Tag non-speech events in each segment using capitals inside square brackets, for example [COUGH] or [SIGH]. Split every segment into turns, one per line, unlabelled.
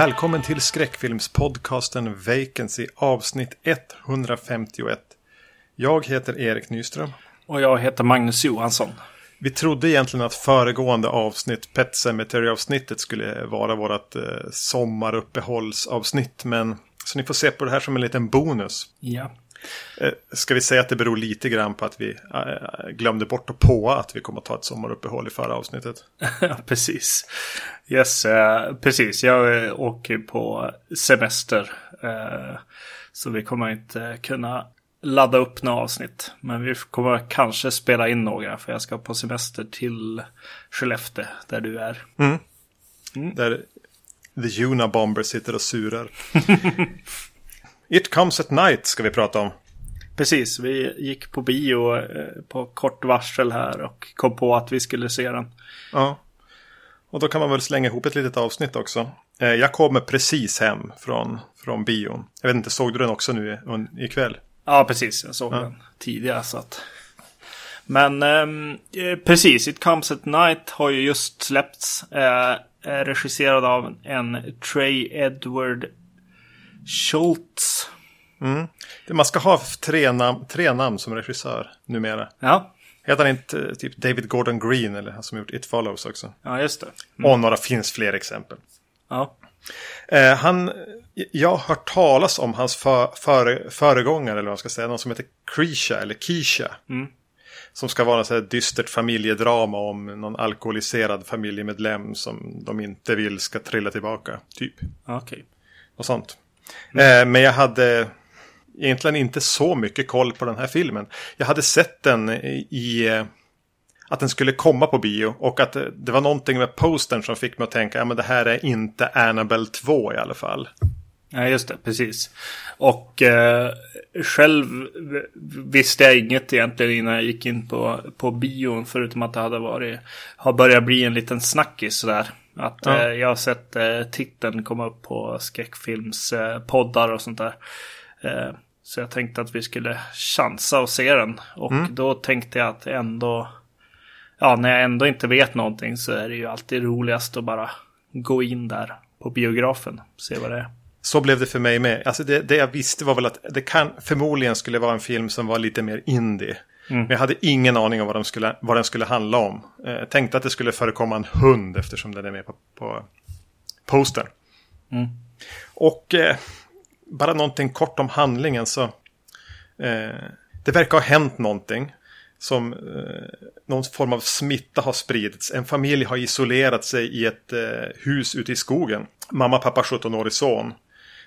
Välkommen till skräckfilmspodcasten Vacancy avsnitt 151. Jag heter Erik Nyström.
Och jag heter Magnus Johansson.
Vi trodde egentligen att föregående avsnitt, Pet Cemetery-avsnittet, skulle vara vårt eh, sommaruppehållsavsnitt. Men så ni får se på det här som en liten bonus.
Ja.
Eh, ska vi säga att det beror lite grann på att vi eh, glömde bort att på att vi kommer att ta ett sommaruppehåll i förra avsnittet. [LAUGHS]
Precis. Yes, eh, precis. Jag åker på semester. Så vi kommer inte kunna ladda upp några avsnitt. Men vi kommer kanske spela in några. För jag ska på semester till Skellefteå där du är.
Där The Unabomber sitter och surar. [LAUGHS] It comes at night ska vi prata om.
Precis, vi gick på bio eh, på kort varsel här och kom på att vi skulle se den.
Ja. Och då kan man väl slänga ihop ett litet avsnitt också. Eh, Jag kommer precis hem från, från bion. Jag vet inte, såg du den också nu ikväll?
Ja, precis. Jag såg
Ja.
den tidigare. Så att... Men ehm, eh, precis, It Comes at Night har ju just släppts. Eh, är regisserad av en Trey Edward Schultz.
Det- Man ska ha tre namn, tre namn som regissör numera.
Ja,
Heter han inte eh, typ David Gordon Green eller han som gjort It Follows också?
ja just det.
Och några finns fler exempel.
Ja,
Eh, han, jag har hört talas om hans för, före, föregångare, eller vad man ska säga, någon som heter Krisha, eller Kisha. Som ska vara så här dystert familjedrama om någon alkoholiserad familjemedlem som de inte vill ska trilla tillbaka, typ.
okej.
Och sånt. Eh, men jag hade egentligen inte så mycket koll på den här filmen. Jag hade sett den i, eh, att den skulle komma på bio och att det, det var någonting med postern som fick mig att tänka, ja men det här är inte Annabelle 2 i alla fall.
Ja, just det, precis. Och eh, själv visste jag inget egentligen innan jag gick in på, på bion. Förutom att det hade varit, har börjat bli en liten snackis sådär. Att
Ja.
eh, jag har sett eh, titeln komma upp på skräckfilmspoddar eh, poddar och sånt där. Eh, så jag tänkte att vi skulle chansa och se den. Och då tänkte jag att ändå, ja när jag ändå inte vet någonting så är det ju alltid roligast att bara gå in där på biografen. Se vad det är.
Så blev det för mig med. Alltså det, det jag visste var väl att det kan förmodligen skulle vara en film som var lite mer indie. Men jag hade ingen aning om vad, de skulle, vad den skulle handla om. Eh, tänkte att det skulle förekomma en hund eftersom den är med på, på postern. Och eh, bara någonting kort om handlingen så. Eh, det verkar ha hänt någonting. Som eh, någon form av smitta har spridits. En familj har isolerat sig i ett eh, hus ute i skogen. Mamma, pappa, 17-årig son.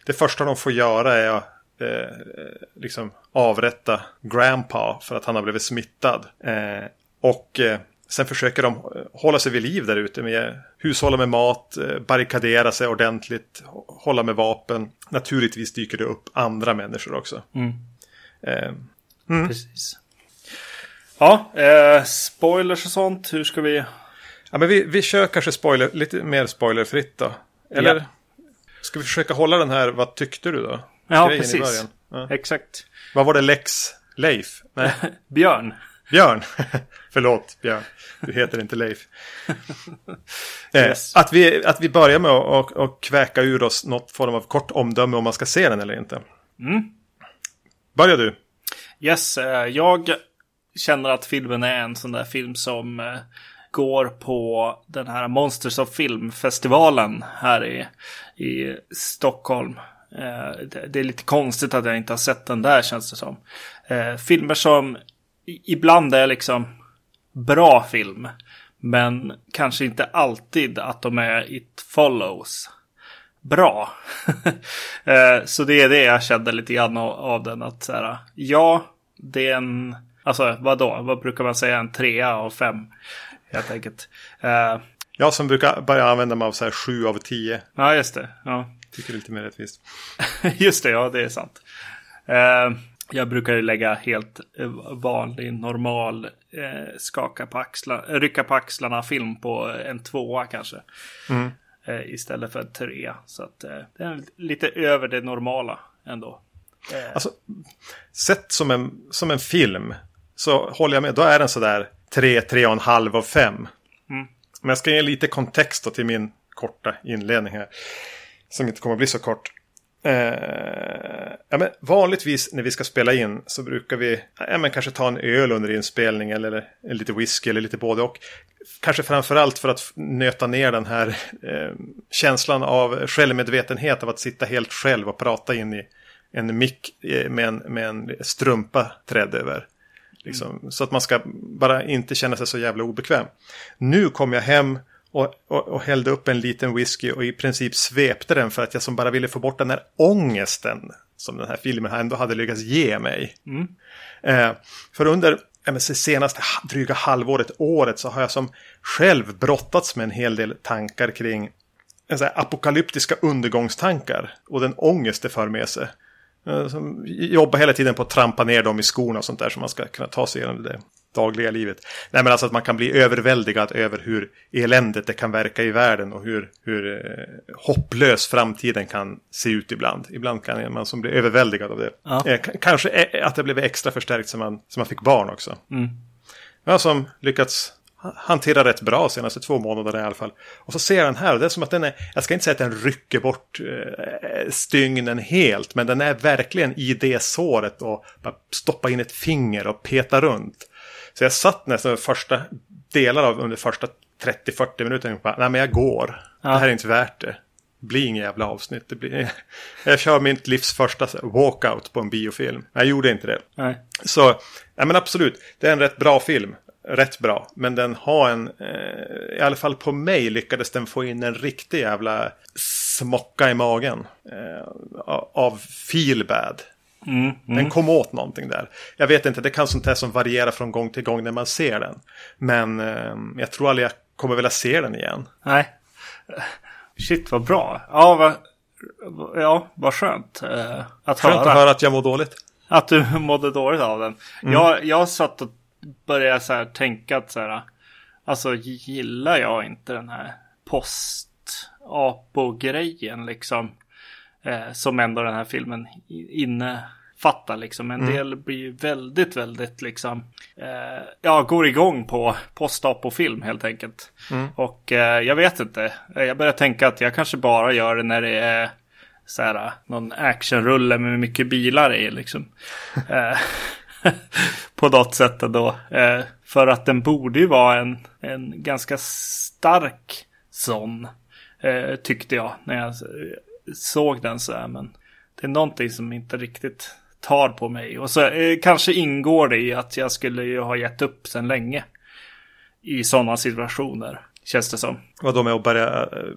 Det första de får göra är att eh, liksom avrätta Grandpa för att han har blivit smittad. Eh, och eh, sen försöker de eh, hålla sig vid liv där ute med hushålla med mat, eh, barrikadera sig ordentligt, hå- hålla med vapen. Naturligtvis dyker det upp andra människor också. Eh,
Precis. Ja, spoilers och sånt. Hur ska vi...
ja, men vi, vi kör kanske spoiler, lite mer spoilerfritt då. Eller
Ja.
ska vi försöka hålla den här, vad tyckte du då?
Ja, precis.
Ja.
Exakt.
Vad var det Lex Leif? Nej, [LAUGHS]
Björn.
Björn. [LAUGHS] Förlåt Björn. Du heter inte Leif. [LAUGHS] Eh,
Yes.
att, vi, att vi börjar med att och, och kväka ur oss något form av kort omdöme om man ska se den eller inte. Börjar du?
Yes, eh, jag känner att filmen är en sån där film som eh, går på den här Monsters of Film-festivalen här i, i Stockholm. Eh, det, är lite konstigt att jag inte har sett den där känns det som. Eh, filmer som ibland är liksom bra film. Men kanske inte alltid att de är it follows bra. [LAUGHS] Eh, så det är det jag kände lite grann av, den. Att så här, ja, det är en, alltså vad då? Vad brukar man säga? En trea av fem. Helt enkelt. Eh,
Jag som brukar börja använda mig av så här 7 av 10.
ja, just det. Ja.
Tycker det är lite mer rättvist. [LAUGHS]
Just det, ja det är sant. Eh, jag brukar ju lägga helt eh, vanlig, normal, eh, skaka på axlarna, rycka på axlarna film på en tvåa kanske. Eh, istället för en trea. Så att eh, det är lite över det normala ändå.
Alltså, sett som en, som en film så håller jag med. Då är den sådär 3, 3,5 av 5. Men jag ska ge lite kontext till min korta inledning här. Som inte kommer att bli så kort. Eh, ja, men vanligtvis när vi ska spela in så brukar vi ja, men kanske ta en öl under inspelning eller, eller lite whisky eller lite både och. Kanske framförallt för att nöta ner den här eh, känslan av självmedvetenhet av att sitta helt själv och prata in i en mick eh, med en, med en strumpa trädd över. Liksom, mm. Så att man ska bara inte känna sig så jävla obekväm. Nu kom jag hem och, och, och, hällde upp en liten whisky och i princip svepte den för att jag som bara ville få bort den här ångesten som den här filmen ändå hade lyckats ge mig. Mm. Eh, för under det senaste dryga halvåret, året, så har jag som själv brottats med en hel del tankar kring så apokalyptiska undergångstankar och den ångest det för med sig. Eh, som jobbar hela tiden på att trampa ner dem i skorna och sånt där så man ska kunna ta sig igenom det dagliga livet. Nej men alltså att man kan bli överväldigad över hur eländet det kan verka i världen och hur, hur eh, hopplös framtiden kan se ut ibland. Ibland kan man som bli överväldigad av det. Ja. Eh, kanske att det blev extra förstärkt som man, som man fick barn också. Mm. Jag har som lyckats hanterar rätt bra senaste två månaderna i alla fall. Och så ser jag den här och det är som att den är, jag ska inte säga att den rycker bort eh, stygnen helt, men den är verkligen i det såret och bara stoppa in ett finger och peta runt. Så jag satt nästan första delar av under första 30-40 minuter och bara, nej men jag går. Ja. Det här är inte värt det. Det blir inget jävla avsnitt. Det blir... [LAUGHS] Jag kör mitt livs första walkout på en biofilm. Jag gjorde inte det. Nej. Så, ja men absolut, det är en rätt bra film rätt bra. Men den har en, eh, i alla fall på mig lyckades den få in en riktig jävla smocka i magen. Eh, av feel bad. Mm, mm. Den kom åt någonting där. Jag vet inte, det kan sånt här som varierar från gång till gång när man ser den. Men eh, jag tror aldrig jag kommer vilja se den igen.
Nej. Shit vad bra. Ja, vad, ja, vad skönt eh, att
skönt
höra.
att höra att jag mår dåligt.
Att du [LAUGHS] mådde dåligt av den. Mm. Jag, jag satt och började så här tänka att så här, alltså gillar jag inte den här post-apo-grejen liksom. Eh, som ändå den här filmen innefattar liksom. En mm. del blir väldigt, väldigt liksom, eh, ja, går igång på post-apo-film helt enkelt. Mm. Och eh, jag vet inte, jag börjar tänka att jag kanske bara gör det när det är så här, någon actionrulle med mycket bilar i liksom. [LAUGHS] Eh, [LAUGHS] på något sätt. Eh, för att den borde ju vara en, en ganska stark sån. Eh, tyckte jag när jag såg den så här. Men det är någonting som inte riktigt tar på mig. Och så eh, kanske ingår det i att jag skulle ju ha gett upp sedan länge. I sådana situationer. Känns det som.
Vad då med att börja äh,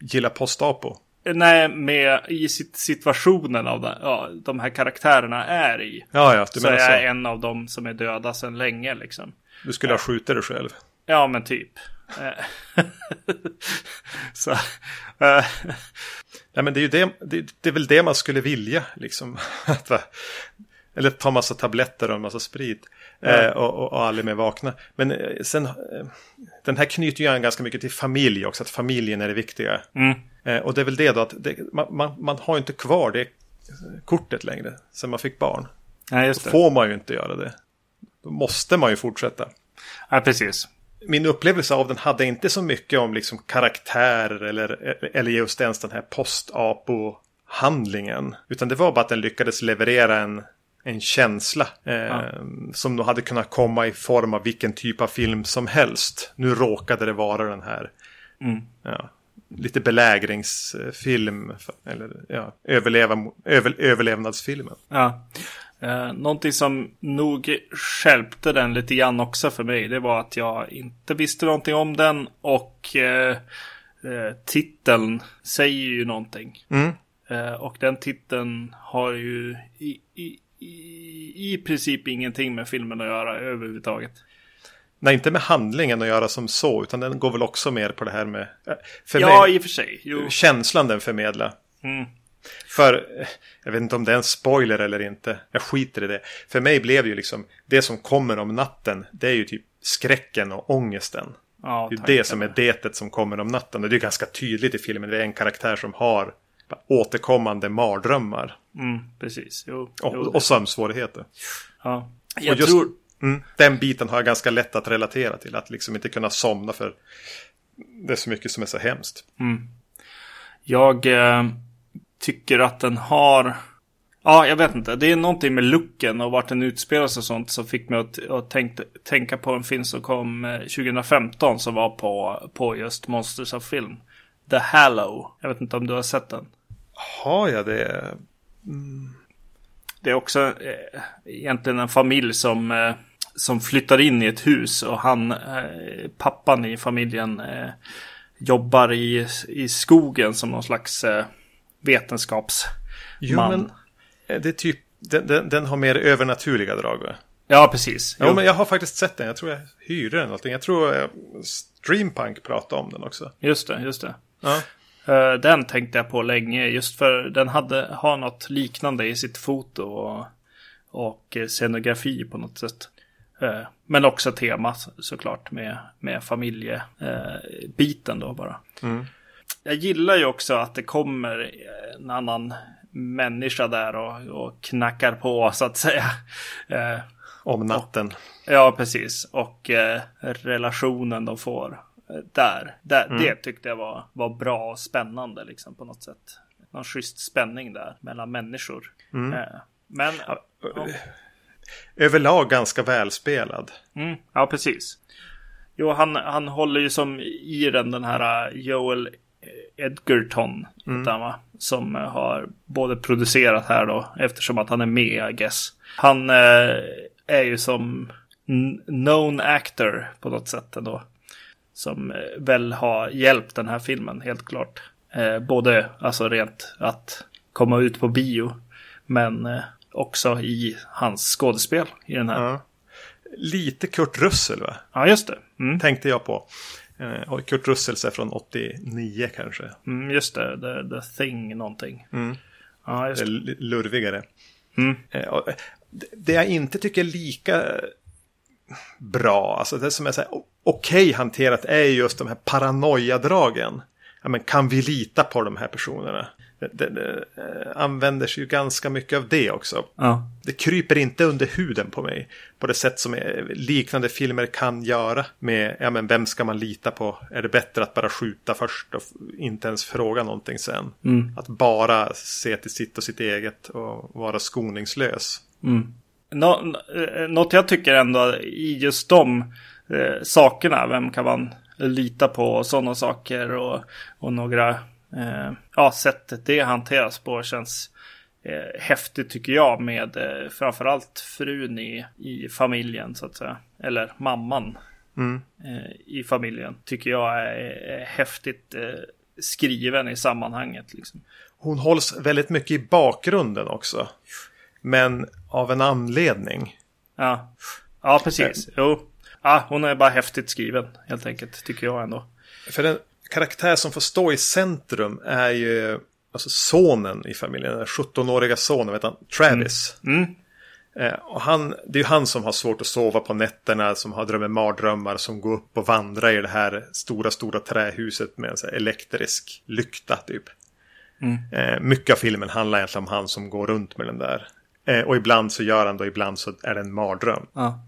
gilla postapo?
Nej, med i situationen av det, ja, de här karaktärerna är i.
Ja, ja,
du så menar så. är jag en av dem som är döda sedan länge liksom.
Du skulle ha skjutit dig själv.
Ja, men typ. Eh. [LAUGHS] så.
Ja, men det är ju det, det, det, är väl det man skulle vilja liksom. [LAUGHS] Eller ta massa tabletter och en massa sprit. Eh, och, och, och, aldrig mer vakna. Men eh, sen, eh, den här knyter ju an ganska mycket till familj också, att familjen är det viktiga. Mm. Eh, och det är väl det då att det, man, man, man, har inte kvar det kortet längre sen man fick barn. Det. Då får man ju inte göra det. Då måste man ju fortsätta.
Ja, precis.
Min upplevelse av den hade inte så mycket om liksom karaktärer eller, eller just ens den här post-apo-handlingen. Utan det var bara att den lyckades leverera en, en känsla eh, ja. som nog hade kunnat komma i form av vilken typ av film som helst. Nu råkade det vara den här mm. ja, lite belägringsfilm eller ja, överleva, över, överlevnadsfilmen.
Ja. Eh, någonting som nog skälpte den lite grann också för mig det var att jag inte visste någonting om den och eh, eh titeln säger ju någonting. Mm. Eh, och den titeln har ju i, i, i, i princip ingenting med filmen att göra överhuvudtaget.
Nej, inte med handlingen att göra som så, utan den går väl också mer på det här med... Eh,
för ja, mig, i och för sig.
Jo. Känslan den förmedlar. Mm. För, jag vet inte om det är en spoiler eller inte. Jag skiter i det. För mig blev det ju liksom, det som kommer om natten, det är ju typ skräcken och ångesten. Ja, det är det som är detet som kommer om natten. Och det är ganska tydligt i filmen. Det är en karaktär som har återkommande mardrömmar.
Mm, precis. Jo,
och, jo. och sömnsvårigheter.
Ja. Jag just, tror...
Mm, den biten har jag ganska lätt att relatera till. Att liksom inte kunna somna för det är så mycket som är så hemskt.
Mm. Jag eh, tycker att den har... Ja, jag vet inte. Det är någonting med looken och vart den utspelas och sånt som fick mig att, att tänk, tänka på en film som kom 2015 som var på, på just Monsters of Film. The Hallow. Jag vet inte om du har sett den.
Har jag det?
Mm. Det är också eh, egentligen en familj som, eh, som flyttar in i ett hus och han, eh, pappan i familjen, eh, jobbar i, i skogen som någon slags eh, vetenskapsman. Jo, men
det är typ, den, den, den har mer övernaturliga drag va?
Ja, precis.
Ja, men jag har faktiskt sett den. Jag tror jag hyrde den någonting. Jag tror jag, Streampunk pratade om den också.
Just det, just det. Ja. Uh, den tänkte jag på länge just för den hade, har något liknande i sitt foto och, och scenografi på något sätt. Uh, men också tema såklart med, med familjebiten uh, då bara. Mm. Jag gillar ju också att det kommer en annan människa där och, och knackar på så att säga.
Om natten.
Och, ja, precis. Och relationen de får där. där mm. Det tyckte jag var, var bra och spännande liksom på något sätt. Någon schysst spänning där mellan människor. Mm. Eh, men... Ja.
Överlag ganska välspelad.
Mm, ja, precis. Jo, han, han håller ju som i den den här eh, Joel Edgerton. Mm. Han, som eh, har både producerat här då, eftersom att han är med, I guess. Han eh, är ju som known actor på något sätt ändå som eh, väl har hjälpt den här filmen helt klart. Eh, både alltså rent att komma ut på bio men eh, också i hans skådespel i den här. Ja.
Lite Kurt Russell va?
Ja just det.
Mm. Tänkte jag på. Eh, Kurt Russell är från 89 kanske.
Mm, just det, the, the Thing någonting. Mm.
Ja, just det. Lurvigare. Mm. Eh, det jag inte tycker är lika bra, alltså det som är så okej okay hanterat är just de här paranoiadragen. Ja, men kan vi lita på de här personerna? Det, det, eh, använder sig ju ganska mycket av det också. Ja. Det kryper inte under huden på mig. På det sätt som liknande filmer kan göra. Med, ja men vem ska man lita på? Är det bättre att bara skjuta först och inte ens fråga någonting sen? Mm. Att bara se till sitt och sitt eget och vara skoningslös.
Mm. Nå, eh, något jag tycker ändå i just de eh, sakerna. Vem kan man lita på och sådana saker och, och några eh, ja, sättet det hanteras på känns eh, häftigt tycker jag med eh, framförallt frun i, i familjen så att säga. Eller mamman mm. eh, i familjen tycker jag är, är häftigt eh, skriven i sammanhanget. Liksom.
Hon hålls väldigt mycket i bakgrunden också. Men av en anledning.
Ja, ja precis. Jo ja, hon är bara häftigt skriven helt enkelt, tycker jag ändå.
För den karaktär som får stå i centrum är ju alltså sonen i familjen, den 17-åriga sonen, vet han, Travis. Mm. Mm. Eh, och han, det är ju han som har svårt att sova på nätterna, som har drömmer mardrömmar, som går upp och vandrar i det här stora, stora trähuset med en så elektrisk lykta typ. Mm. Eh, mycket av filmen handlar egentligen om han som går runt med den där. Eh, och ibland så gör han det, ibland så är det en mardröm. Ja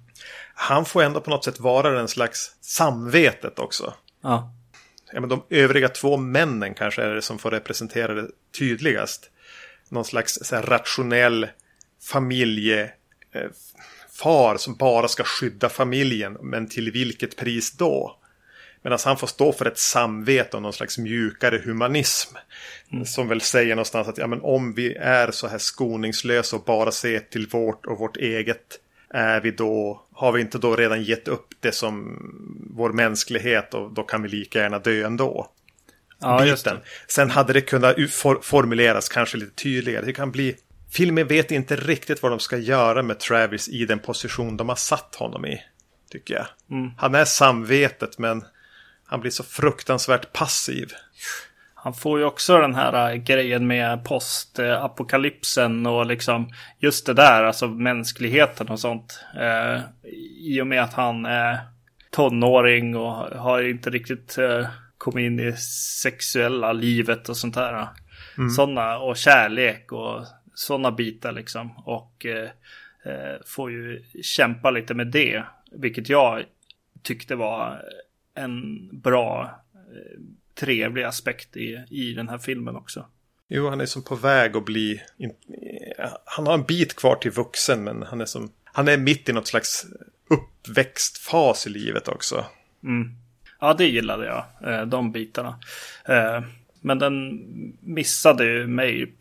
han får ändå på något sätt vara den slags samvetet också. Ja. Ja men de övriga två männen kanske är det som får representera det tydligast. Någon slags så här, rationell familjefar eh, som bara ska skydda familjen. Men till vilket pris då? Medan han får stå för ett samvete och någon slags mjukare humanism. Mm. Som väl säger någonstans att ja, men om vi är så här skoningslösa och bara ser till vårt och vårt eget är vi då, har vi inte då redan gett upp det som vår mänsklighet och då kan vi lika gärna dö ändå. Ja, just det. Sen hade det kunnat formuleras kanske lite tydligare. Det kan bli Filmen vet inte riktigt vad de ska göra med Travis i den position de har satt honom i. Tycker jag. Mm. Han är samvetet men han blir så fruktansvärt passiv.
Han får ju också den här äh, grejen med postapokalypsen och liksom just det där, alltså mänskligheten och sånt. Eh, I och med att han är tonåring och har inte riktigt eh, kommit in i sexuella livet och sånt där. Mm. Sådana och kärlek och sådana bitar liksom. Och eh, eh, får ju kämpa lite med det. Vilket jag tyckte var en bra trevlig aspekt i, i den här filmen också.
Jo, han är som på väg att bli... In, han har en bit kvar till vuxen, men han är som... Han är mitt i något slags uppväxtfas i livet också.
Mm. Ja, det gillade jag, eh, de bitarna. Eh, men den missade ju mig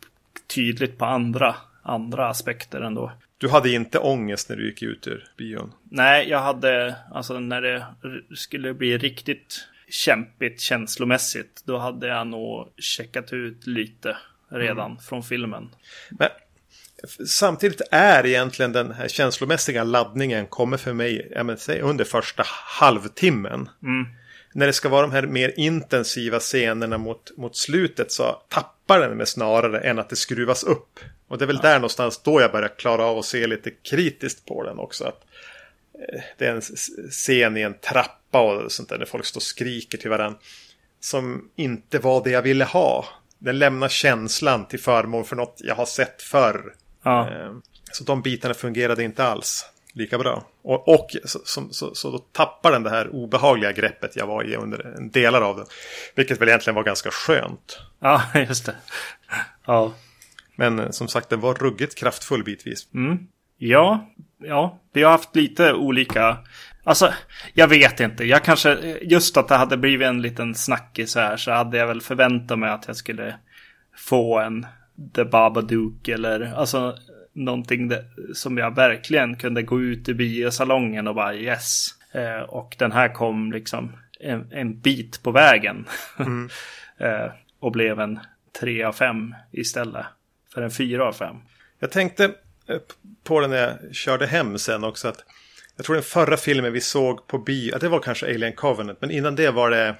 tydligt på andra, andra aspekter ändå.
Du hade inte ångest när du gick ut ur bion?
Nej, jag hade, alltså när det skulle bli riktigt kämpigt känslomässigt, då hade jag nog checkat ut lite redan mm. från filmen.
Men samtidigt är egentligen den här känslomässiga laddningen kommer för mig jag menar, under första halvtimmen.
Mm.
När det ska vara de här mer intensiva scenerna mot, mot slutet så tappar den med snarare än att det skruvas upp. Och det är väl ja. där någonstans då jag börjar klara av att se lite kritiskt på den också. Att, eh, det är en scen i en trappa och sånt där när folk står och skriker till varandra. Som inte var det jag ville ha. Den lämnar känslan till förmån för något jag har sett förr.
Ja.
Eh, så de bitarna fungerade inte alls lika bra. Och, och så, så, så, så, då tappar den det här obehagliga greppet jag var i under delar av den. Vilket väl egentligen var ganska skönt.
Ja, [LAUGHS] just det. Ja.
Men eh, som sagt, den var ruggigt kraftfull bitvis.
Mm. Ja, ja, vi har haft lite olika. Alltså, jag vet inte. Jag kanske, just att det hade blivit en liten snackis här så hade jag väl förväntat mig att jag skulle få en The Babadook eller alltså någonting som jag verkligen kunde gå ut i biosalongen och bara yes. Eh, och den här kom liksom en, en bit på vägen.
Mm. [LAUGHS]
eh, och blev en 3 av 5 istället för en 4 av 5.
Jag tänkte eh, på den när jag körde hem sen också att jag tror den förra filmen vi såg på bio, det var kanske Alien Covenant, men innan det var det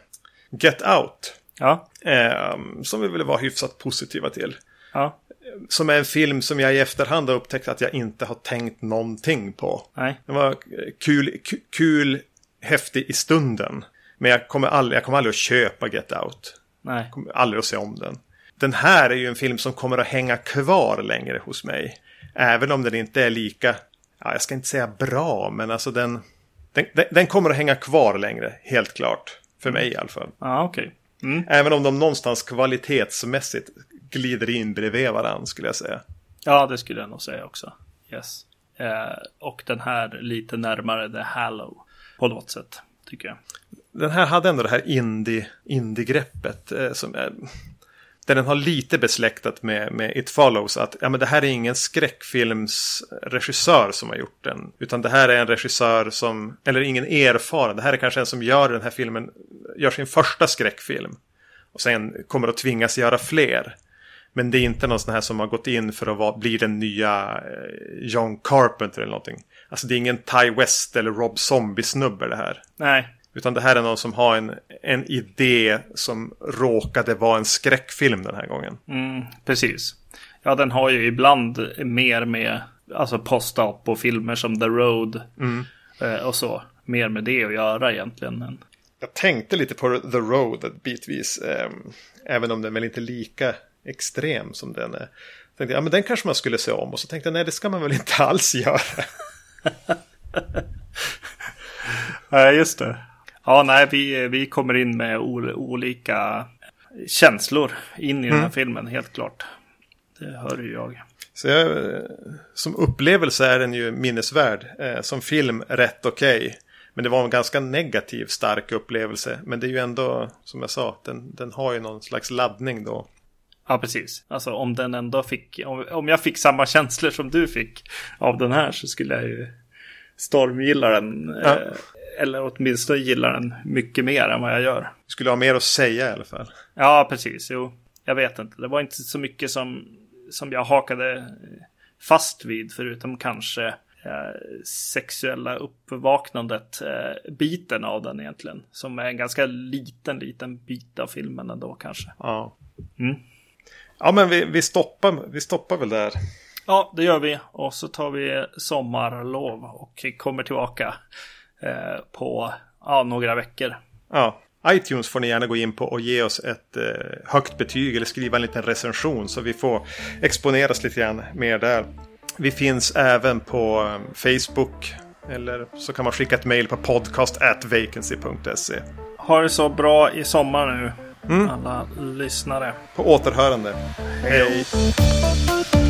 Get Out.
Ja.
Eh, som vi väl var hyfsat positiva till.
Ja.
Som är en film som jag i efterhand har upptäckt att jag inte har tänkt någonting på.
Nej.
Den var kul, kul, häftig i stunden. Men jag kommer aldrig, jag kommer aldrig att köpa Get Out.
Nej.
Jag kommer aldrig att se om den. Den här är ju en film som kommer att hänga kvar längre hos mig. Även om den inte är lika, ja, jag ska inte säga bra, men alltså den, den, den kommer att hänga kvar längre, helt klart. För mig i alla fall.
Ja, okej. Okay. Mm.
Även om de någonstans kvalitetsmässigt glider in bredvid varandra skulle jag säga.
Ja, det skulle jag nog säga också. Yes. Eh, och den här lite närmare The Hallow på något sätt, tycker jag.
Den här hade ändå det här indie, indie-greppet eh, som är där den har lite besläktat med, med It Follows att ja, men det här är ingen skräckfilmsregissör som har gjort den. Utan det här är en regissör som, eller ingen erfaren, det här är kanske en som gör den här filmen, gör sin första skräckfilm. Och sen kommer att tvingas göra fler. Men det är inte någon sån här som har gått in för att vara, bli den nya eh, John Carpenter eller någonting. Alltså det är ingen Ty West eller Rob Zombie-snubbe det här.
Nej.
Utan det här är någon som har en, en idé som råkade vara en skräckfilm den här gången.
Mm, precis. Ja, den har ju ibland mer med alltså post-up och filmer som The Road
mm.
eh, och så. Mer med det att göra egentligen.
Jag tänkte lite på The Road bitvis. Eh, även om den väl inte är lika extrem som den är. Tänkte, ja, men den kanske man skulle se om. Och så tänkte jag, nej det ska man väl inte [LAUGHS] alls göra. [LAUGHS]
Nej, just det. Ja, nej, vi, vi kommer in med olika känslor in i mm. den här mm. filmen, helt klart. Det hör ju jag.
Så jag, som upplevelse är den ju minnesvärd. Eh, som film rätt okej. Okay. Men det var en ganska negativ stark upplevelse. Men det är ju ändå, som jag sa, den, den har ju någon slags laddning då.
Ja, precis. Alltså om den ändå fick, om, om jag fick samma känslor som du fick av den här så skulle jag ju stormgilla den. Ja. Eh, eller åtminstone gillar den mycket mer än vad jag gör.
Du skulle ha mer att säga i alla fall.
Ja, precis. Jo, jag vet inte. Det var inte så mycket som, som jag hakade fast vid, förutom kanske eh, sexuella uppvaknandet, eh, biten av den egentligen. Som är en ganska liten, liten bit av filmen ändå kanske.
Ja.
Mm.
Ja, men vi, vi, stoppar, vi stoppar väl där.
Ja, det gör vi. Och så tar vi sommarlov och kommer tillbaka på ja, några veckor.
Ja, iTunes får ni gärna gå in på och ge oss ett eh, högt betyg eller skriva en liten recension så vi får exponeras lite grann mer där. Vi finns även på eh, Facebook eller så kan man skicka ett mail på podcast vacancy.se.
Ha det så bra i sommar nu. mm. alla lyssnare.
På återhörande.
Hej. Hej.